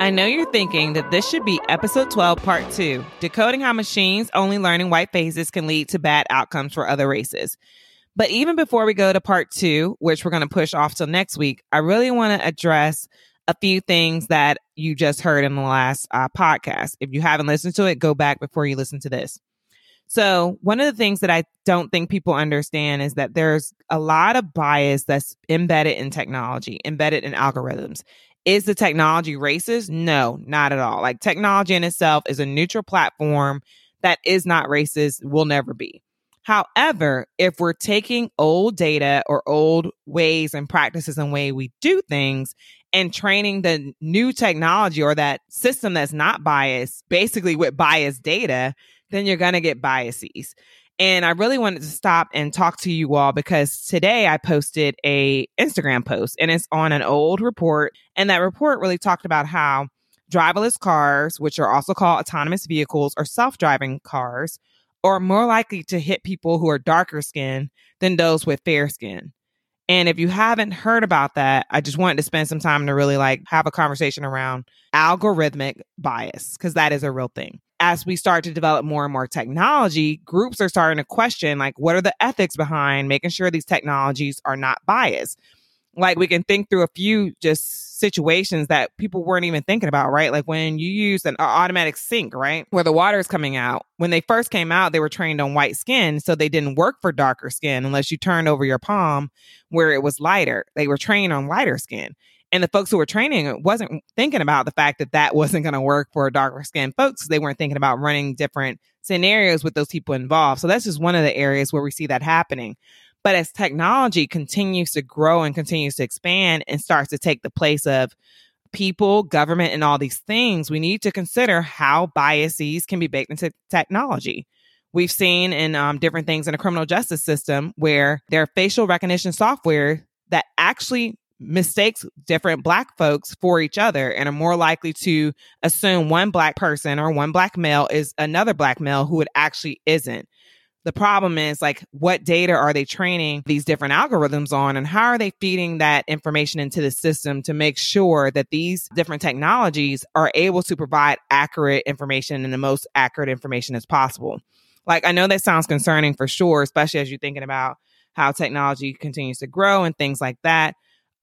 I know you're thinking that this should be episode 12, part two decoding how machines only learning white faces can lead to bad outcomes for other races. But even before we go to part two, which we're going to push off till next week, I really want to address a few things that you just heard in the last uh, podcast. If you haven't listened to it, go back before you listen to this. So, one of the things that I don't think people understand is that there's a lot of bias that's embedded in technology, embedded in algorithms. Is the technology racist? No, not at all. Like, technology in itself is a neutral platform that is not racist, will never be. However, if we're taking old data or old ways and practices and way we do things and training the new technology or that system that's not biased, basically with biased data, then you're going to get biases. And I really wanted to stop and talk to you all because today I posted a Instagram post and it's on an old report and that report really talked about how driverless cars, which are also called autonomous vehicles or self-driving cars, are more likely to hit people who are darker skinned than those with fair skin. And if you haven't heard about that, I just wanted to spend some time to really like have a conversation around algorithmic bias because that is a real thing. As we start to develop more and more technology, groups are starting to question like what are the ethics behind making sure these technologies are not biased? like we can think through a few just situations that people weren't even thinking about, right? Like when you use an automatic sink, right? Where the water is coming out. When they first came out, they were trained on white skin, so they didn't work for darker skin unless you turned over your palm where it was lighter. They were trained on lighter skin. And the folks who were training wasn't thinking about the fact that that wasn't going to work for darker skin folks. They weren't thinking about running different scenarios with those people involved. So that's just one of the areas where we see that happening. But as technology continues to grow and continues to expand and starts to take the place of people, government, and all these things, we need to consider how biases can be baked into technology. We've seen in um, different things in the criminal justice system where there are facial recognition software that actually mistakes different black folks for each other and are more likely to assume one black person or one black male is another black male who it actually isn't. The problem is like, what data are they training these different algorithms on and how are they feeding that information into the system to make sure that these different technologies are able to provide accurate information and the most accurate information as possible? Like, I know that sounds concerning for sure, especially as you're thinking about how technology continues to grow and things like that.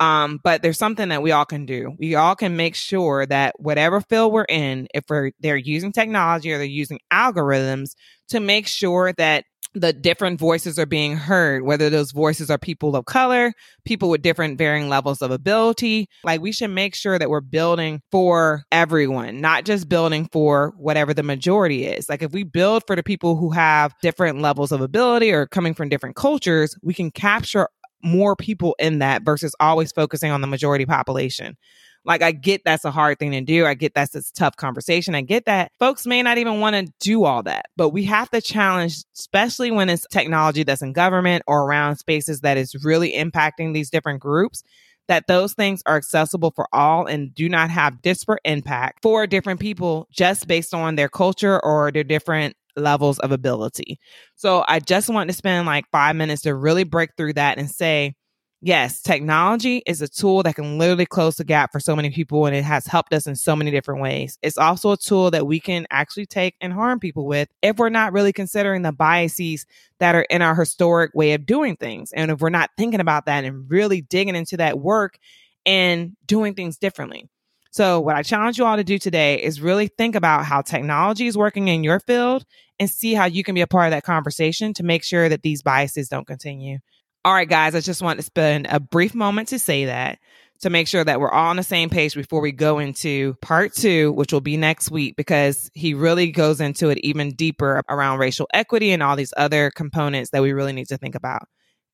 Um, but there's something that we all can do. We all can make sure that whatever field we're in, if we're they're using technology or they're using algorithms to make sure that the different voices are being heard, whether those voices are people of color, people with different varying levels of ability. Like we should make sure that we're building for everyone, not just building for whatever the majority is. Like if we build for the people who have different levels of ability or coming from different cultures, we can capture more people in that versus always focusing on the majority population. Like, I get that's a hard thing to do. I get that's a tough conversation. I get that folks may not even want to do all that, but we have to challenge, especially when it's technology that's in government or around spaces that is really impacting these different groups that those things are accessible for all and do not have disparate impact for different people just based on their culture or their different levels of ability. So I just want to spend like five minutes to really break through that and say, yes, technology is a tool that can literally close the gap for so many people and it has helped us in so many different ways. It's also a tool that we can actually take and harm people with if we're not really considering the biases that are in our historic way of doing things. And if we're not thinking about that and really digging into that work and doing things differently. So, what I challenge you all to do today is really think about how technology is working in your field and see how you can be a part of that conversation to make sure that these biases don't continue. All right, guys, I just want to spend a brief moment to say that to make sure that we're all on the same page before we go into part two, which will be next week, because he really goes into it even deeper around racial equity and all these other components that we really need to think about.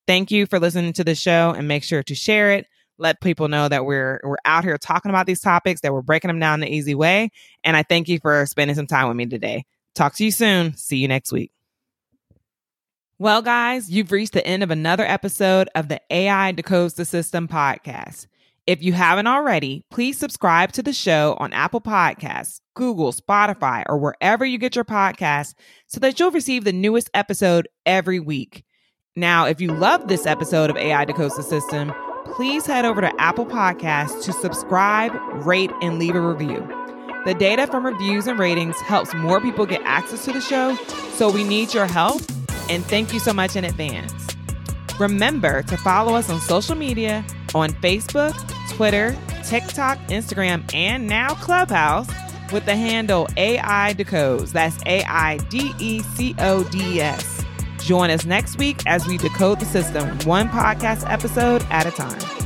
Thank you for listening to the show and make sure to share it let people know that we're we're out here talking about these topics, that we're breaking them down the easy way. And I thank you for spending some time with me today. Talk to you soon. See you next week. Well, guys, you've reached the end of another episode of the AI Decodes the System podcast. If you haven't already, please subscribe to the show on Apple Podcasts, Google, Spotify, or wherever you get your podcasts so that you'll receive the newest episode every week. Now, if you love this episode of AI Decodes the System, please head over to Apple Podcasts to subscribe, rate, and leave a review. The data from reviews and ratings helps more people get access to the show, so we need your help, and thank you so much in advance. Remember to follow us on social media on Facebook, Twitter, TikTok, Instagram, and now Clubhouse with the handle AI Decodes. That's A I D E C O D S. Join us next week as we decode the system one podcast episode at a time.